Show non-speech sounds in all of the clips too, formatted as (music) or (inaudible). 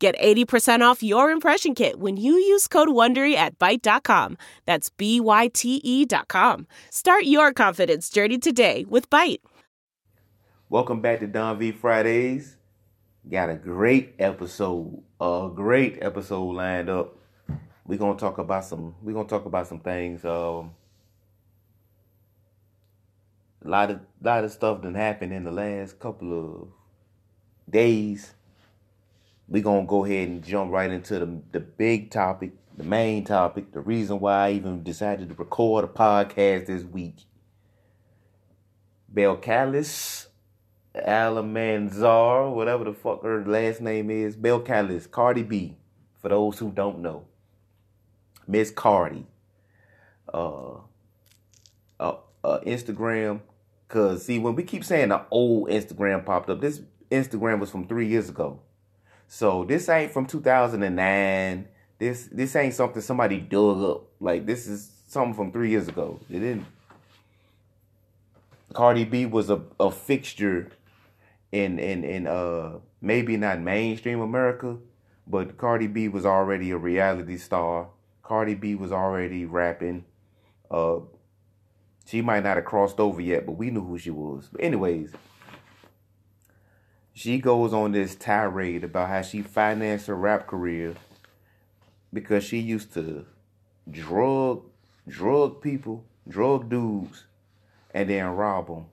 Get 80% off your impression kit when you use code WONDERY at Byte.com. That's B-Y-T-E dot com. Start your confidence journey today with Byte. Welcome back to Don V Fridays. Got a great episode, a great episode lined up. We're gonna talk about some. We're gonna talk about some things. Um, a lot of lot of stuff that happened in the last couple of days. We're gonna go ahead and jump right into the the big topic, the main topic, the reason why I even decided to record a podcast this week. Belcalis Alamanzar, whatever the fuck her last name is, Belcalis, Cardi B, for those who don't know. Miss Cardi. Uh, uh, uh, Instagram, cause see when we keep saying the old Instagram popped up, this Instagram was from three years ago. So this ain't from 2009. This this ain't something somebody dug up. Like this is something from three years ago. It didn't. Cardi B was a, a fixture in in in uh maybe not mainstream America, but Cardi B was already a reality star. Cardi B was already rapping. Uh, she might not have crossed over yet, but we knew who she was. But anyways, she goes on this tirade about how she financed her rap career because she used to drug drug people, drug dudes, and then rob them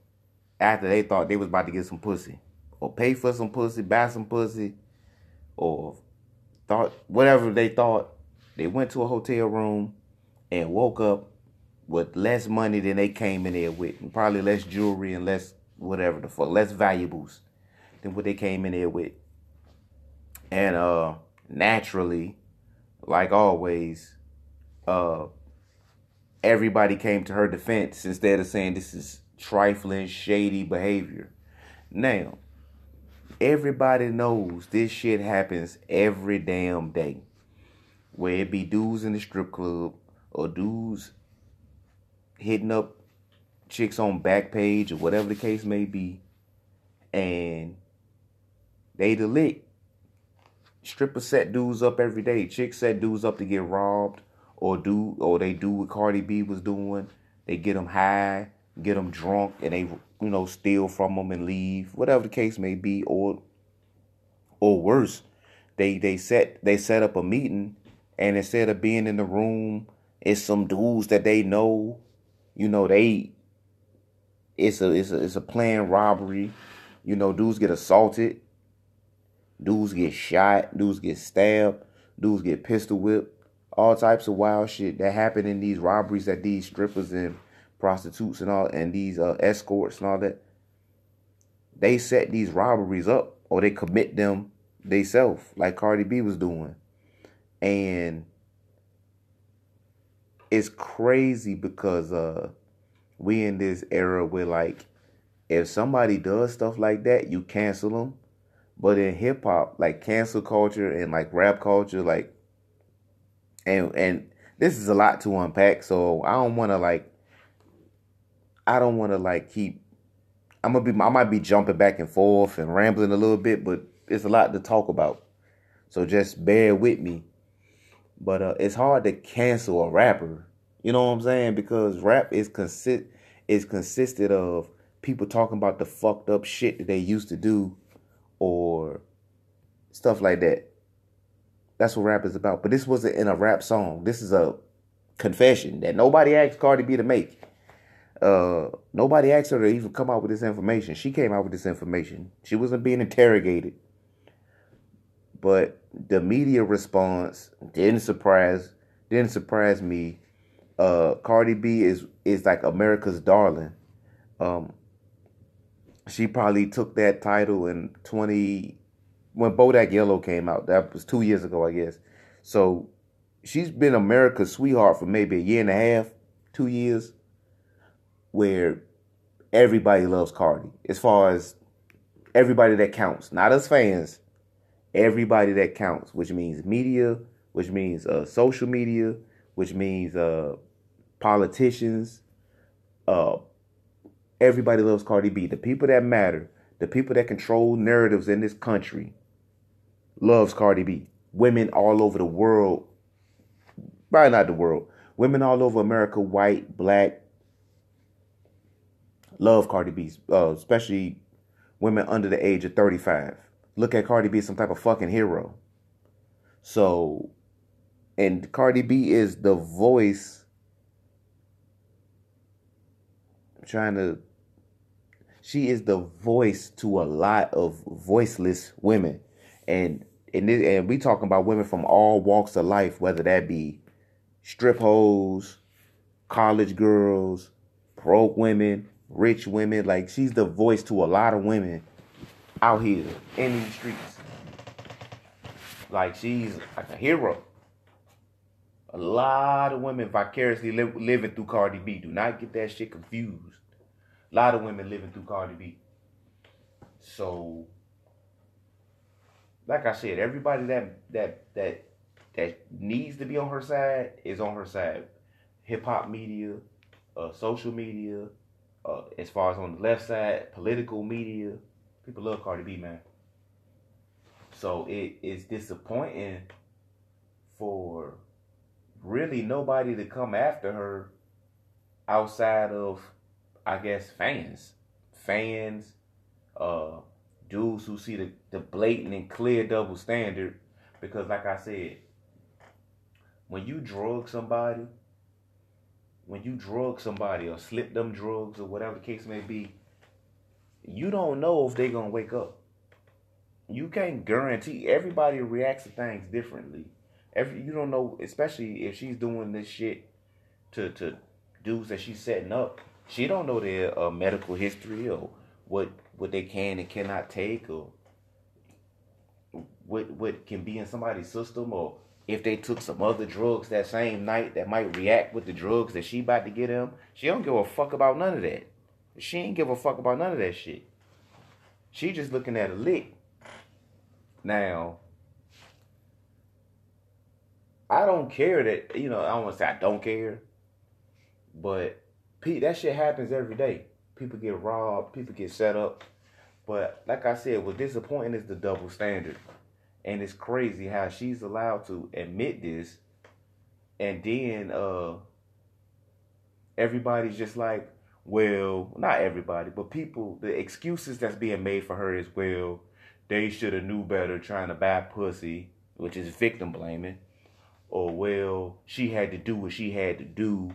after they thought they was about to get some pussy or pay for some pussy, buy some pussy, or thought whatever they thought. They went to a hotel room and woke up with less money than they came in there with, and probably less jewelry and less whatever the fuck, less valuables than what they came in there with. And uh naturally, like always, uh everybody came to her defense instead of saying this is trifling, shady behavior. Now, everybody knows this shit happens every damn day. Where it be dudes in the strip club or dudes hitting up chicks on Backpage or whatever the case may be, and they delete. Strippers set dudes up every day. Chicks set dudes up to get robbed or do or they do what Cardi B was doing. They get them high, get them drunk, and they you know steal from them and leave, whatever the case may be, or or worse, they they set they set up a meeting, and instead of being in the room, it's some dudes that they know, you know they. It's a it's a it's a planned robbery, you know. Dudes get assaulted, dudes get shot, dudes get stabbed, dudes get pistol whipped all types of wild shit that happen in these robberies that these strippers and prostitutes and all and these uh, escorts and all that. They set these robberies up or they commit them themselves like Cardi B was doing. And it's crazy because uh we in this era where like if somebody does stuff like that you cancel them but in hip hop like cancel culture and like rap culture like and and this is a lot to unpack so i don't want to like i don't want to like keep i'm gonna be i might be jumping back and forth and rambling a little bit but it's a lot to talk about. So just bear with me. But uh, it's hard to cancel a rapper. You know what i'm saying? Because rap is consist is consisted of people talking about the fucked up shit that they used to do or stuff like that that's what rap is about. But this wasn't in a rap song. This is a confession that nobody asked Cardi B to make. Uh, nobody asked her to even come out with this information. She came out with this information. She wasn't being interrogated. But the media response didn't surprise didn't surprise me. Uh, Cardi B is is like America's darling. Um, she probably took that title in twenty when Bodak Yellow came out. That was two years ago, I guess. So she's been America's sweetheart for maybe a year and a half, two years, where everybody loves Cardi. As far as everybody that counts, not us fans, everybody that counts, which means media, which means uh, social media, which means uh, politicians. Uh, everybody loves Cardi B. The people that matter, the people that control narratives in this country, loves Cardi B. Women all over the world, probably not the world, women all over America, white, black, love Cardi B, uh, especially women under the age of 35. Look at Cardi B, some type of fucking hero. So, and Cardi B is the voice. I'm trying to. She is the voice to a lot of voiceless women, and and this, and we talking about women from all walks of life, whether that be strip hoes, college girls, broke women, rich women. Like she's the voice to a lot of women out here in these streets. Like she's like a hero. A lot of women vicariously li- living through Cardi B. Do not get that shit confused. A lot of women living through Cardi B. So, like I said, everybody that that that that needs to be on her side is on her side. Hip hop media, uh, social media, uh, as far as on the left side, political media, people love Cardi B, man. So it is disappointing for really nobody to come after her outside of, I guess, fans. Fans, uh, dudes who see the, the blatant and clear double standard. Because, like I said, when you drug somebody, when you drug somebody or slip them drugs or whatever the case may be, you don't know if they're gonna wake up. You can't guarantee everybody reacts to things differently. Every you don't know, especially if she's doing this shit to to dudes that she's setting up. She don't know their uh, medical history or what what they can and cannot take or what what can be in somebody's system or if they took some other drugs that same night that might react with the drugs that she about to get them. She don't give a fuck about none of that. She ain't give a fuck about none of that shit. She just looking at a lick. Now, I don't care that, you know, I to say I don't care, but Pete, that shit happens every day. People get robbed, people get set up. But like I said, what's disappointing is the double standard. And it's crazy how she's allowed to admit this and then uh everybody's just like, well, not everybody, but people, the excuses that's being made for her is, well, they should have knew better trying to buy pussy, which is victim blaming, or well, she had to do what she had to do.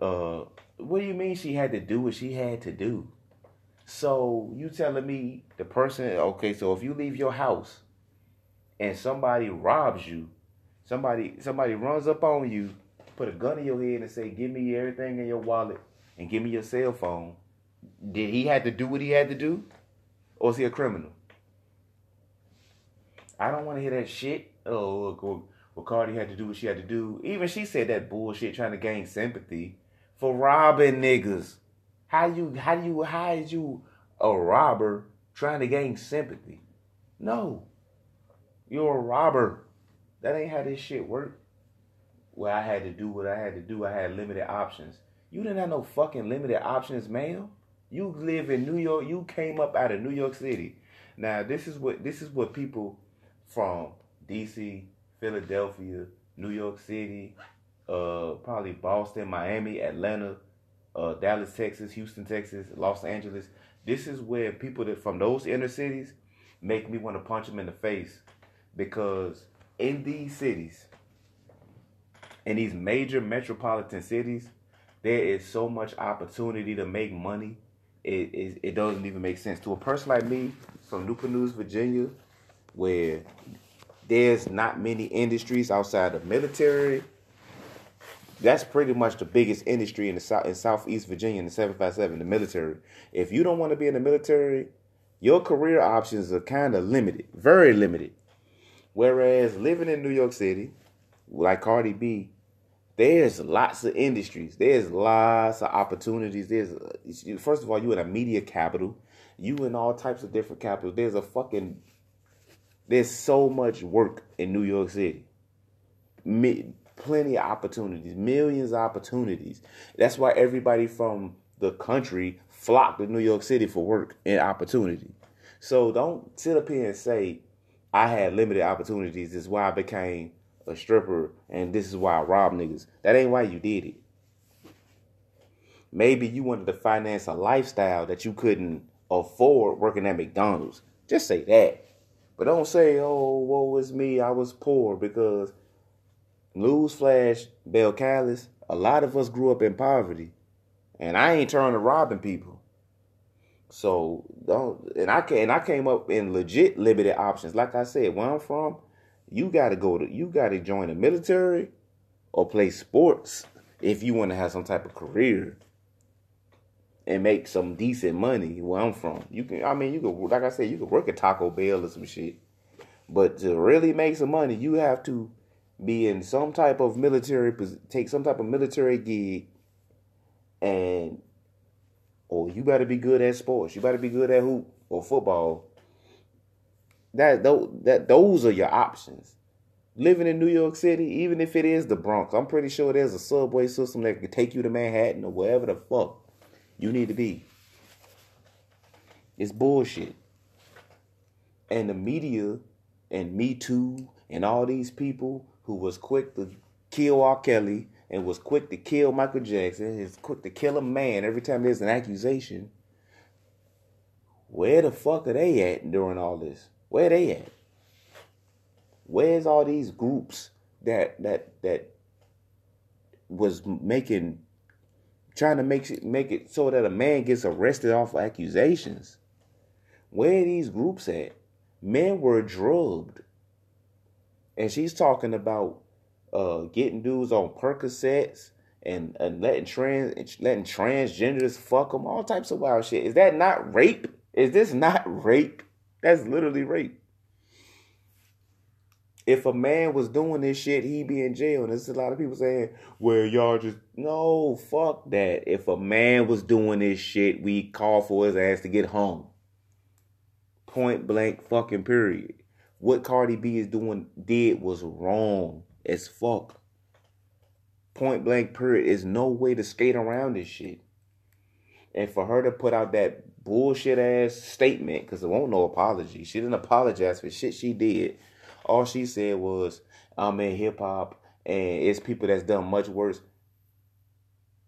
Uh, what do you mean she had to do what she had to do? So you telling me the person? Okay, so if you leave your house and somebody robs you, somebody somebody runs up on you, put a gun in your head and say, "Give me everything in your wallet." and give me your cell phone, did he have to do what he had to do? Or is he a criminal? I don't want to hear that shit. Oh, look, well, Cardi had to do what she had to do. Even she said that bullshit trying to gain sympathy for robbing niggas. How you how do you how is you a robber trying to gain sympathy? No. You're a robber. That ain't how this shit work. Well, I had to do what I had to do. I had limited options. You didn't have no fucking limited options, ma'am. You live in New York. You came up out of New York City. Now this is what this is what people from DC, Philadelphia, New York City, uh, probably Boston, Miami, Atlanta, uh, Dallas, Texas, Houston, Texas, Los Angeles. This is where people that from those inner cities make me want to punch them in the face because in these cities, in these major metropolitan cities, there is so much opportunity to make money. It, it, it doesn't even make sense to a person like me from Newport News, Virginia, where there's not many industries outside of military. That's pretty much the biggest industry in the south in Southeast Virginia in the 757, the military. If you don't want to be in the military, your career options are kind of limited, very limited. Whereas living in New York City, like Cardi B, there's lots of industries. There's lots of opportunities. There's first of all, you in a media capital. You in all types of different capitals. There's a fucking there's so much work in New York City. Plenty of opportunities, millions of opportunities. That's why everybody from the country flock to New York City for work and opportunity. So don't sit up here and say I had limited opportunities. This is why I became a stripper, and this is why I rob niggas. That ain't why you did it. Maybe you wanted to finance a lifestyle that you couldn't afford working at McDonald's. Just say that. But don't say, oh, woe is me, I was poor because newsflash, Belcalis, a lot of us grew up in poverty. And I ain't trying to robbing people. So don't and I can and I came up in legit limited options. Like I said, where I'm from, you gotta go to you gotta join the military or play sports if you want to have some type of career and make some decent money where I'm from. You can I mean you could like I said, you could work at Taco Bell or some shit. But to really make some money, you have to be in some type of military take some type of military gig and or you better be good at sports. You better be good at hoop or football that that those are your options. Living in New York City, even if it is the Bronx, I'm pretty sure there's a subway system that can take you to Manhattan or wherever the fuck you need to be. It's bullshit. And the media and Me Too and all these people who was quick to kill R. Kelly and was quick to kill Michael Jackson, is quick to kill a man every time there's an accusation. Where the fuck are they at during all this? Where they at? Where's all these groups that that that was making trying to make it make it so that a man gets arrested off accusations? Where are these groups at? Men were drugged. And she's talking about uh, getting dudes on Percocets and, and letting trans letting transgenders fuck them, all types of wild shit. Is that not rape? Is this not (laughs) rape? That's literally rape. If a man was doing this shit, he'd be in jail. And there's a lot of people saying, well, y'all just, no, fuck that. If a man was doing this shit, we call for his ass to get hung. Point blank fucking period. What Cardi B is doing, did was wrong as fuck. Point blank period. There's no way to skate around this shit. And for her to put out that bullshit ass statement because there won't no apology. She didn't apologize for shit she did. All she said was, "I'm in hip hop, and it's people that's done much worse."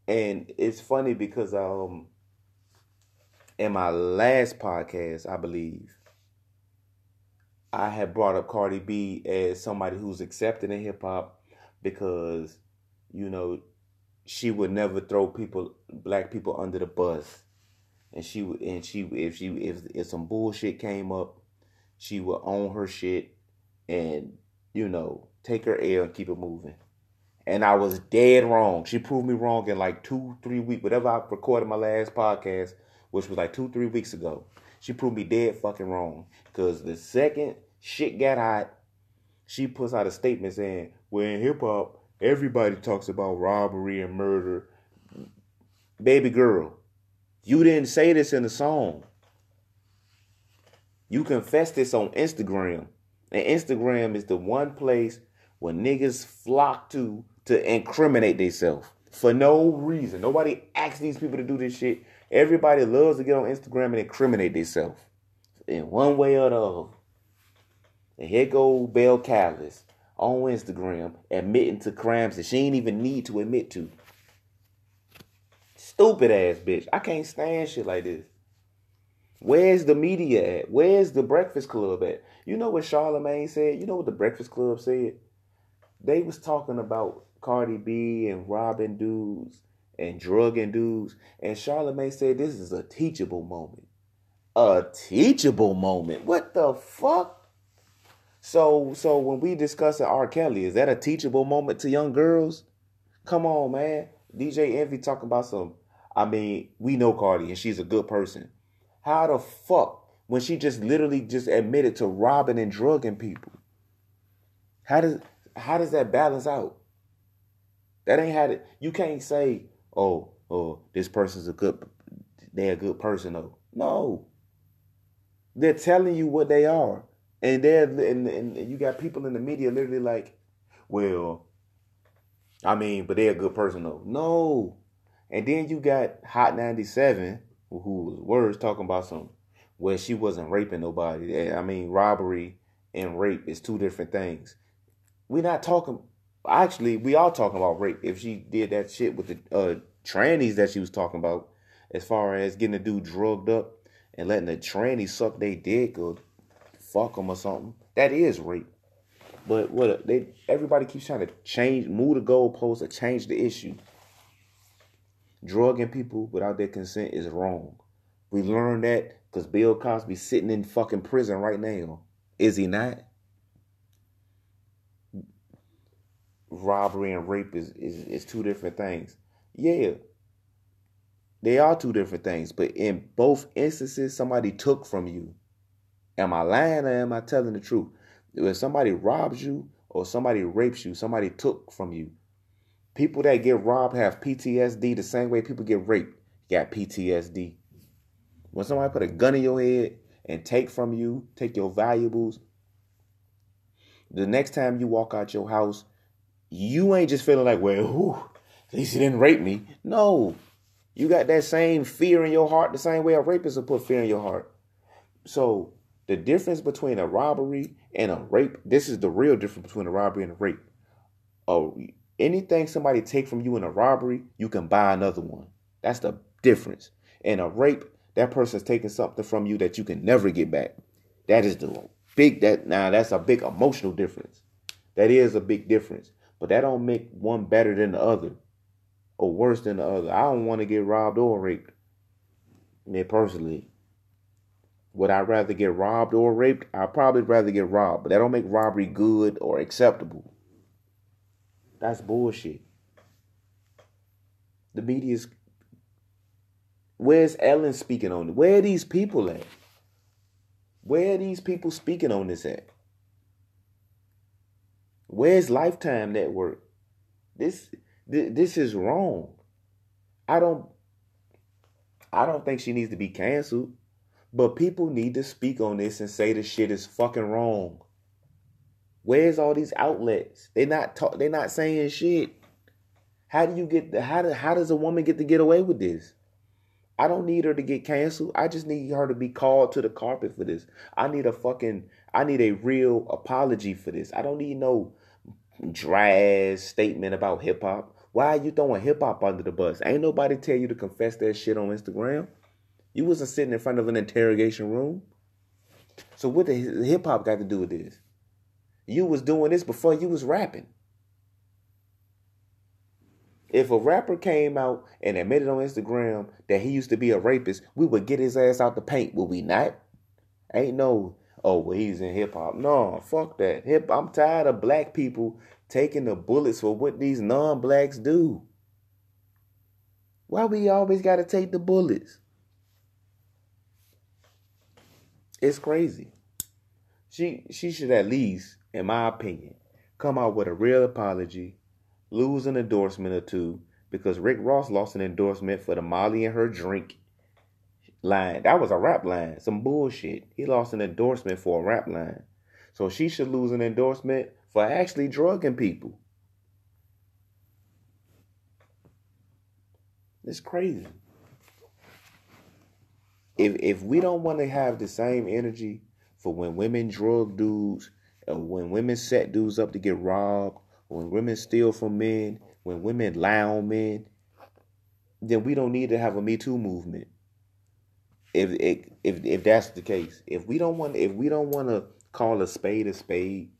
And it's funny because um, in my last podcast, I believe, I had brought up Cardi B as somebody who's accepted in hip hop because, you know, she would never throw people, black people, under the bus and she would and she if she if if some bullshit came up, she would own her shit and you know take her L and keep it moving. And I was dead wrong. She proved me wrong in like two, three weeks. Whatever I recorded my last podcast, which was like two, three weeks ago. She proved me dead fucking wrong. Cause the second shit got hot, she puts out a statement saying, Well in hip hop, everybody talks about robbery and murder. Baby girl, you didn't say this in the song. You confessed this on Instagram. And Instagram is the one place where niggas flock to to incriminate themselves for no reason. Nobody asks these people to do this shit. Everybody loves to get on Instagram and incriminate themselves in one way or the other. And here go Belcalis on Instagram admitting to crimes that she ain't even need to admit to. Stupid ass bitch. I can't stand shit like this. Where's the media at? Where's the Breakfast Club at? You know what Charlemagne said? You know what the Breakfast Club said? They was talking about Cardi B and robbing dudes and drugging dudes. And Charlemagne said this is a teachable moment. A teachable moment. What the fuck? So so when we discuss R. Kelly, is that a teachable moment to young girls? Come on, man. DJ Envy talking about some I mean, we know Cardi and she's a good person. How the fuck when she just literally just admitted to robbing and drugging people? How does how does that balance out? That ain't had it. You can't say, oh, oh, this person's a good, they're a good person though. No. They're telling you what they are. And they're and, and you got people in the media literally like, well, I mean, but they're a good person though. No. And then you got Hot 97, who was words talking about some where she wasn't raping nobody. I mean, robbery and rape is two different things. We're not talking. Actually, we are talking about rape. If she did that shit with the uh, trannies that she was talking about, as far as getting a dude drugged up and letting the tranny suck their dick or fuck them or something, that is rape. But what they everybody keeps trying to change, move the goalposts or change the issue. Drugging people without their consent is wrong. We learned that because Bill Cosby sitting in fucking prison right now. Is he not? Robbery and rape is, is, is two different things. Yeah. They are two different things. But in both instances, somebody took from you. Am I lying or am I telling the truth? If somebody robs you or somebody rapes you, somebody took from you. People that get robbed have PTSD the same way people get raped. got PTSD. When somebody put a gun in your head and take from you, take your valuables, the next time you walk out your house, you ain't just feeling like, well, whew, at least he didn't rape me. No. You got that same fear in your heart, the same way a rapist will put fear in your heart. So the difference between a robbery and a rape, this is the real difference between a robbery and a rape. Oh, anything somebody take from you in a robbery, you can buy another one. That's the difference. In a rape, that person's taking something from you that you can never get back. That is the big that now that's a big emotional difference. That is a big difference. But that don't make one better than the other or worse than the other. I don't want to get robbed or raped. Me personally. Would I rather get robbed or raped? I'd probably rather get robbed, but that don't make robbery good or acceptable. That's bullshit. The media's Where's Ellen speaking on it? Where are these people at? Where are these people speaking on this at? Where's Lifetime Network? This this is wrong. I don't I don't think she needs to be canceled, but people need to speak on this and say the shit is fucking wrong. Where's all these outlets? They not talk, they not saying shit. How do you get the, how do, how does a woman get to get away with this? I don't need her to get canceled. I just need her to be called to the carpet for this. I need a fucking I need a real apology for this. I don't need no dry statement about hip hop. Why are you throwing hip hop under the bus? Ain't nobody tell you to confess that shit on Instagram. You wasn't sitting in front of an interrogation room. So what the hip hop got to do with this? You was doing this before you was rapping. If a rapper came out and admitted on Instagram that he used to be a rapist, we would get his ass out the paint, would we not? Ain't no, oh, well, he's in hip hop. No, fuck that. Hip I'm tired of black people taking the bullets for what these non-blacks do. Why we always gotta take the bullets? It's crazy. She she should at least, in my opinion, come out with a real apology lose an endorsement or two because Rick Ross lost an endorsement for the Molly and her drink line. That was a rap line, some bullshit. He lost an endorsement for a rap line. So she should lose an endorsement for actually drugging people. It's crazy. If if we don't want to have the same energy for when women drug dudes when women set dudes up to get robbed when women steal from men, when women lie on men, then we don't need to have a Me Too movement. If if if that's the case, if we don't want if we don't want to call a spade a spade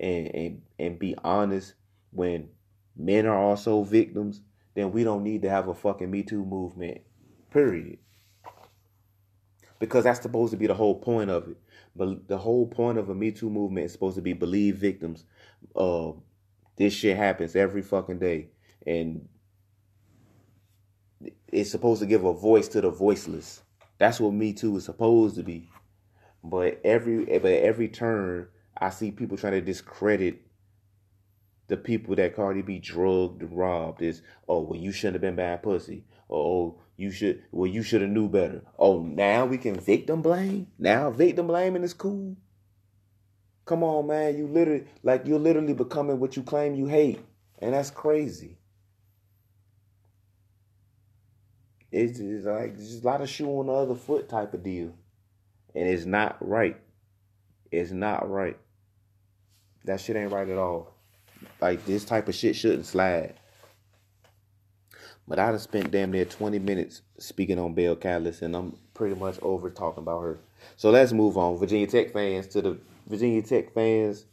and and and be honest when men are also victims, then we don't need to have a fucking Me Too movement. Period. Because that's supposed to be the whole point of it. But the whole point of a Me Too movement is supposed to be believe victims. Uh, this shit happens every fucking day. And it's supposed to give a voice to the voiceless. That's what Me Too is supposed to be. But every but every turn I see people trying to discredit the people that Cardi B drugged robbed is, oh, well, you shouldn't have been bad pussy. Oh, oh you should, well, you should have knew better. Oh, now we can victim blame? Now victim blaming is cool? Come on, man. You literally, like, you're literally becoming what you claim you hate. And that's crazy. It's, it's like, it's just a lot of shoe on the other foot type of deal. And it's not right. It's not right. That shit ain't right at all. Like this type of shit shouldn't slide. But I'd have spent damn near 20 minutes speaking on Belcalis, and I'm pretty much over talking about her. So let's move on. Virginia Tech fans to the Virginia Tech fans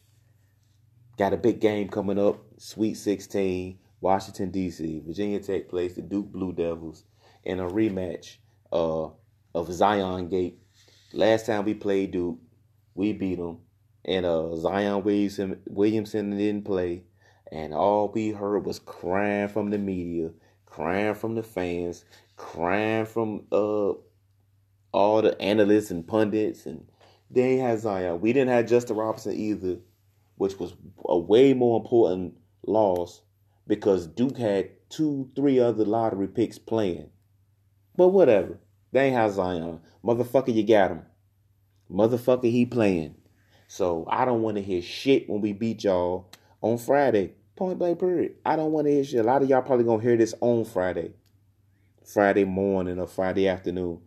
got a big game coming up. Sweet 16, Washington, D.C. Virginia Tech plays the Duke Blue Devils in a rematch uh, of Zion Gate. Last time we played Duke, we beat them and uh, Zion Williamson, Williamson didn't play, and all we heard was crying from the media, crying from the fans, crying from uh all the analysts and pundits, and they had Zion. We didn't have Justin Robinson either, which was a way more important loss because Duke had two, three other lottery picks playing. But whatever. They ain't have Zion. Motherfucker, you got him. Motherfucker, he playing. So I don't want to hear shit when we beat y'all on Friday. Point blank period. I don't want to hear shit. A lot of y'all probably gonna hear this on Friday. Friday morning or Friday afternoon.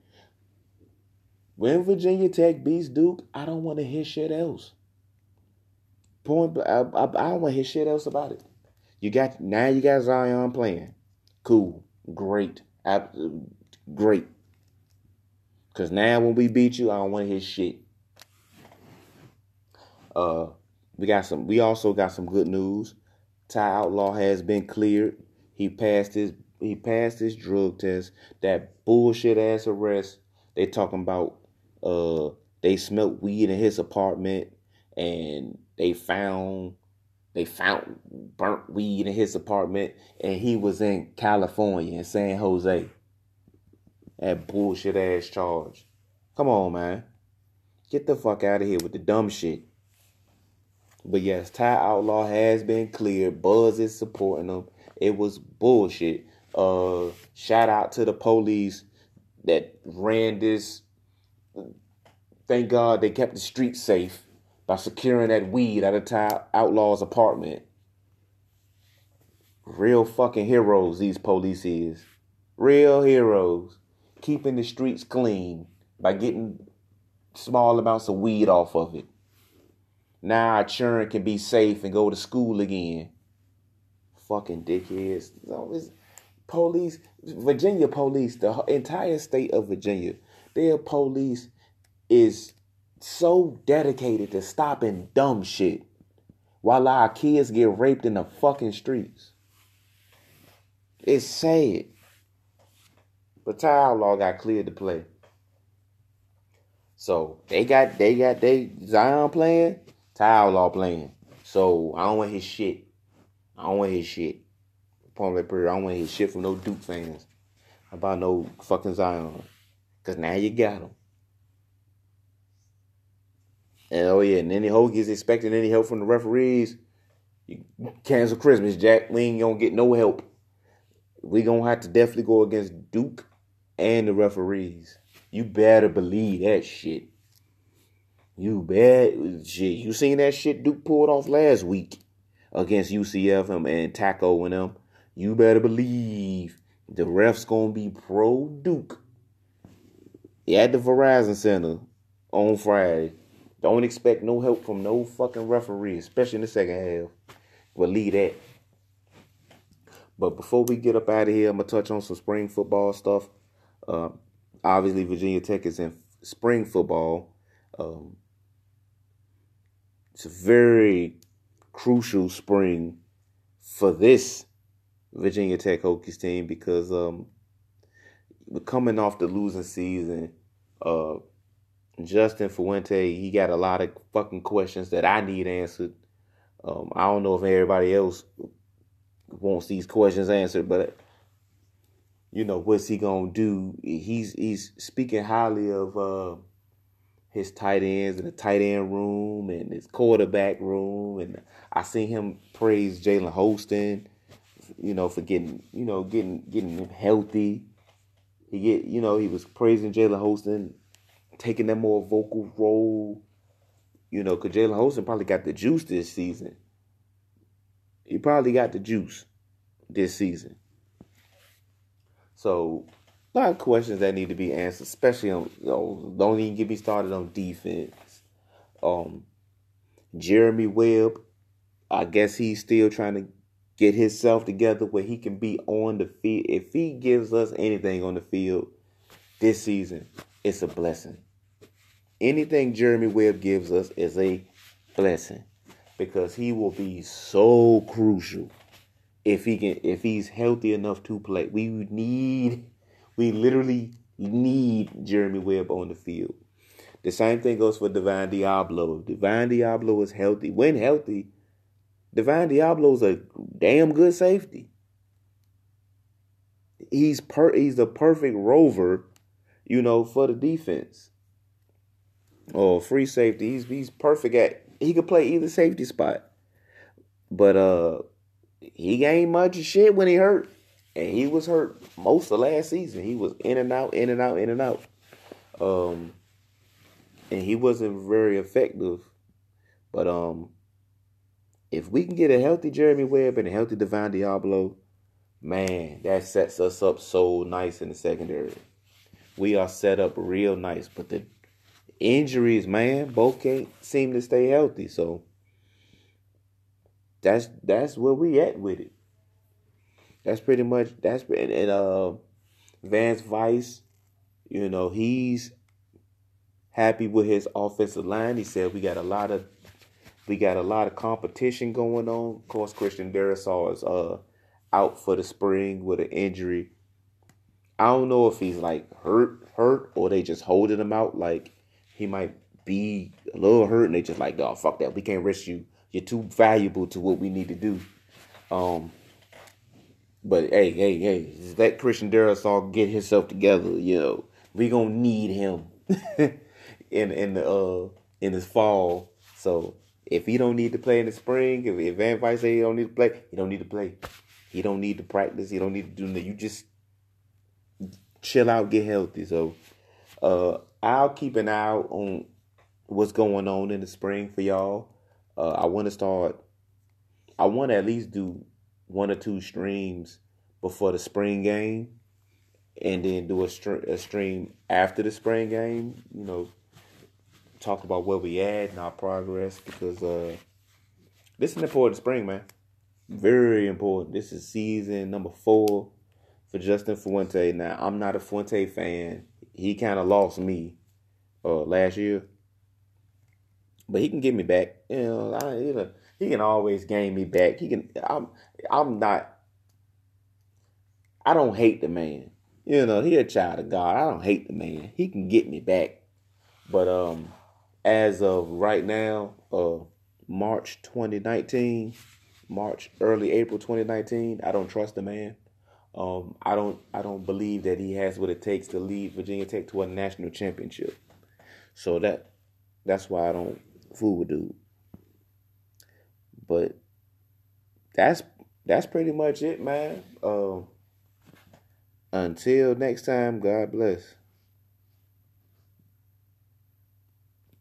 When Virginia Tech beats Duke, I don't want to hear shit else. Point I, I, I don't want to hear shit else about it. You got now you got Zion playing. Cool. Great. Great. Cause now when we beat you, I don't want to hear shit. Uh, we got some. We also got some good news. Ty Outlaw has been cleared. He passed his. He passed his drug test. That bullshit ass arrest. They talking about. Uh, they smelt weed in his apartment, and they found. They found burnt weed in his apartment, and he was in California, in San Jose. That bullshit ass charge. Come on, man. Get the fuck out of here with the dumb shit. But yes, Ty Outlaw has been cleared. Buzz is supporting him. It was bullshit. Uh, shout out to the police that ran this. Thank God they kept the streets safe by securing that weed out of Ty Outlaw's apartment. Real fucking heroes, these police is. Real heroes. Keeping the streets clean by getting small amounts of weed off of it. Now our children can be safe and go to school again. Fucking dickheads. police, Virginia police, the entire state of Virginia, their police is so dedicated to stopping dumb shit while our kids get raped in the fucking streets. It's sad. But Ty Outlaw got cleared to play. So they got they got they Zion playing. Ty Outlaw playing. So I don't want his shit. I don't want his shit. Point blank period. I don't want his shit from no Duke fans about no fucking Zion. Cause now you got him. And oh yeah, and any Hokies expecting any help from the referees. You cancel Christmas, Jack. We ain't gonna get no help. We gonna have to definitely go against Duke and the referees. You better believe that shit. You bet. shit. You seen that shit Duke pulled off last week against UCF and Tacko and them. You better believe the refs gonna be pro Duke at the Verizon Center on Friday. Don't expect no help from no fucking referee, especially in the second half. But leave that. But before we get up out of here, I'm gonna touch on some spring football stuff. Uh, obviously, Virginia Tech is in spring football. Um, it's a very crucial spring for this Virginia Tech Hokies team because um, we're coming off the losing season. Uh, Justin Fuente, he got a lot of fucking questions that I need answered. Um, I don't know if everybody else wants these questions answered, but you know what's he gonna do? He's he's speaking highly of uh, his tight ends in the tight end room and his quarterback room, and I seen him praise Jalen Holston, you know, for getting you know getting getting him healthy. He get you know he was praising Jalen Holston, taking that more vocal role. You know, cause Jalen Holston probably got the juice this season. He probably got the juice this season. So a lot of questions that need to be answered, especially on you know, don't even get me started on defense. Um, Jeremy Webb, I guess he's still trying to get himself together where he can be on the field. If he gives us anything on the field this season, it's a blessing. Anything Jeremy Webb gives us is a blessing because he will be so crucial if he can if he's healthy enough to play. We need we literally need Jeremy Webb on the field. The same thing goes for Divine Deablo. If Divine Deablo is healthy, when healthy, Divine Deablo is a damn good safety. He's per he's the perfect rover, you know, for the defense. Or oh, free safety. He's he's perfect at he could play either safety spot. But uh he ain't much shit when he hurt and he was hurt most of last season. He was in and out, in and out, in and out. Um, and he wasn't very effective. But um, if we can get a healthy Jeremy Webb and a healthy Divine Deablo, man, that sets us up so nice in the secondary. We are set up real nice, but the injuries, man, both can't seem to stay healthy. So that's that's where we at with it. That's pretty much that's and, and uh Vance Vice, you know, he's happy with his offensive line. He said we got a lot of we got a lot of competition going on. Of course, Christian Darrisaw is uh out for the spring with an injury. I don't know if he's like hurt, hurt, or they just holding him out. Like he might be a little hurt, and they just like, oh fuck that, we can't risk you. You're too valuable to what we need to do. Um, but hey, hey, hey, that Christian Darrisaw get himself together. You know, we gonna need him (laughs) in in the uh in this fall. So if he don't need to play in the spring, if, if Vance Vice say he don't need to play, he don't need to play. He don't need to practice. He don't need to do that. You just chill out, get healthy. So uh I'll keep an eye on what's going on in the spring for y'all. Uh, I want to start. I want to at least do one or two streams before the spring game, and then do a, str- a stream after the spring game. You know, talk about where we at and our progress because uh, this is an important spring, man. Very important. This is season number four for Justin Fuente. Now, I'm not a Fuente fan. He kind of lost me uh, last year, but he can get me back. You know, I, you know he can always gain me back. He can. I'm. I'm not. I don't hate the man. You know, he a child of God. I don't hate the man. He can get me back. But um, as of right now, uh, March 2019, March early April 2019, I don't trust the man. Um, I don't. I don't believe that he has what it takes to lead Virginia Tech to a national championship. So that that's why I don't fool with dude. But that's that's pretty much it, man. Um, until next time, God bless.